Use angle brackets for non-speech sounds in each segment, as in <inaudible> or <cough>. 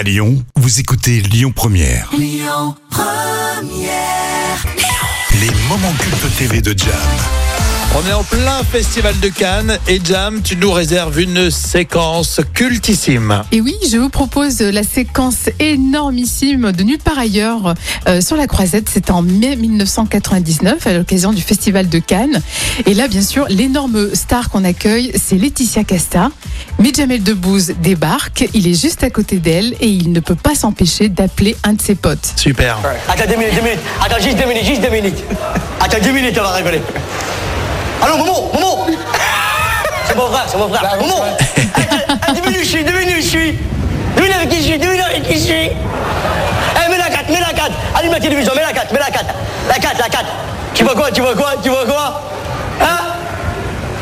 À Lyon, vous écoutez Lyon Première. Les moments cultes TV de Jam. On est en plein festival de Cannes et Jam, tu nous réserves une séquence cultissime. Et oui, je vous propose la séquence énormissime de Nulle part ailleurs euh, sur la Croisette. C'était en mai 1999 à l'occasion du festival de Cannes. Et là, bien sûr, l'énorme star qu'on accueille, c'est Laetitia Casta. Mais Jamel Debbouze débarque, il est juste à côté d'elle et il ne peut pas s'empêcher d'appeler un de ses potes. Super. Attends deux minutes, deux minutes. Attends juste deux minutes, juste deux minutes. Attends deux minutes, on va rigoler. Allô, Momo, Momo <laughs> C'est mon frère, c'est mon frère. Momo Attends, attends, Deux minutes, je suis, deux minutes, je suis. Deux minutes avec qui je suis, deux minutes avec qui je suis. Eh, mets la 4, mets la 4. Allume la télévision, mets la 4, mets la 4. La 4, la 4. Tu vois quoi, tu vois quoi, tu vois quoi? Hein?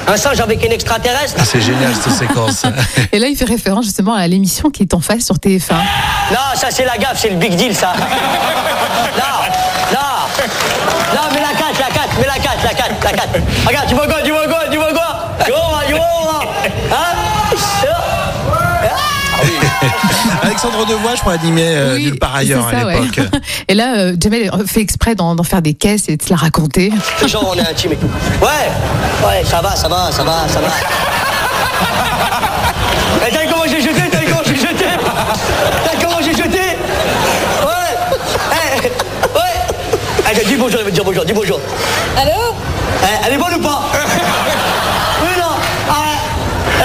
Un singe avec un extraterrestre? Ah, c'est génial cette <laughs> séquence. Et là, il fait référence justement à l'émission qui est en face sur TF1. Non, ça c'est la gaffe, c'est le big deal ça. <laughs> non, non, mais la 4, la 4, mais la 4, la 4, la 4. Regarde, tu vois quoi, tu vois quoi, tu vois quoi Tu vois, tu vois, hein Alexandre Devoix, je crois, animé euh, Oui, nulle part ailleurs c'est à ouais. l'époque. <laughs> Et là, euh, Jamel fait exprès d'en d'en faire des caisses et de se la raconter. Genre on est intime et tout. Ouais, ouais, ça va, ça va, ça va, ça va. <laughs> Eh, T'as vu comment j'ai jeté T'as vu comment j'ai jeté? T'as vu comment j'ai jeté? Ouais Eh, Ouais Eh, dis bonjour, il veut te dire bonjour, dis bonjour. Allô? Eh, elle est bonne ou pas <laughs> Oui, non. Ah,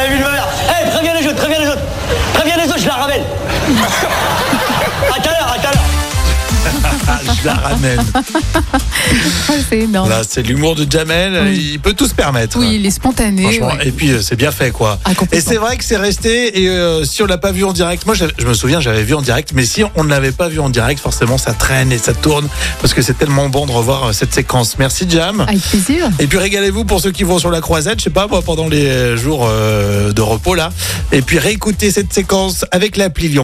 Eh, ville mère. Eh, préviens les autres, préviens les autres. Préviens les autres, je la ramène. <laughs> À tout à l'heure, à tout à l'heure la ramène. <laughs> C'est énorme. Là, c'est l'humour de Jamel, il peut tout se permettre. Oui, il est spontané. Franchement, ouais. et puis euh, c'est bien fait quoi. Ah, et c'est vrai que c'est resté. Et euh, si on l'a pas vu en direct, moi je me souviens, j'avais vu en direct. Mais si on ne l'avait pas vu en direct, forcément ça traîne et ça tourne parce que c'est tellement bon de revoir euh, cette séquence. Merci Jam. Avec plaisir. Et puis régalez-vous pour ceux qui vont sur la croisette, je sais pas moi pendant les jours euh, de repos là. Et puis réécoutez cette séquence avec l'appli Lyon.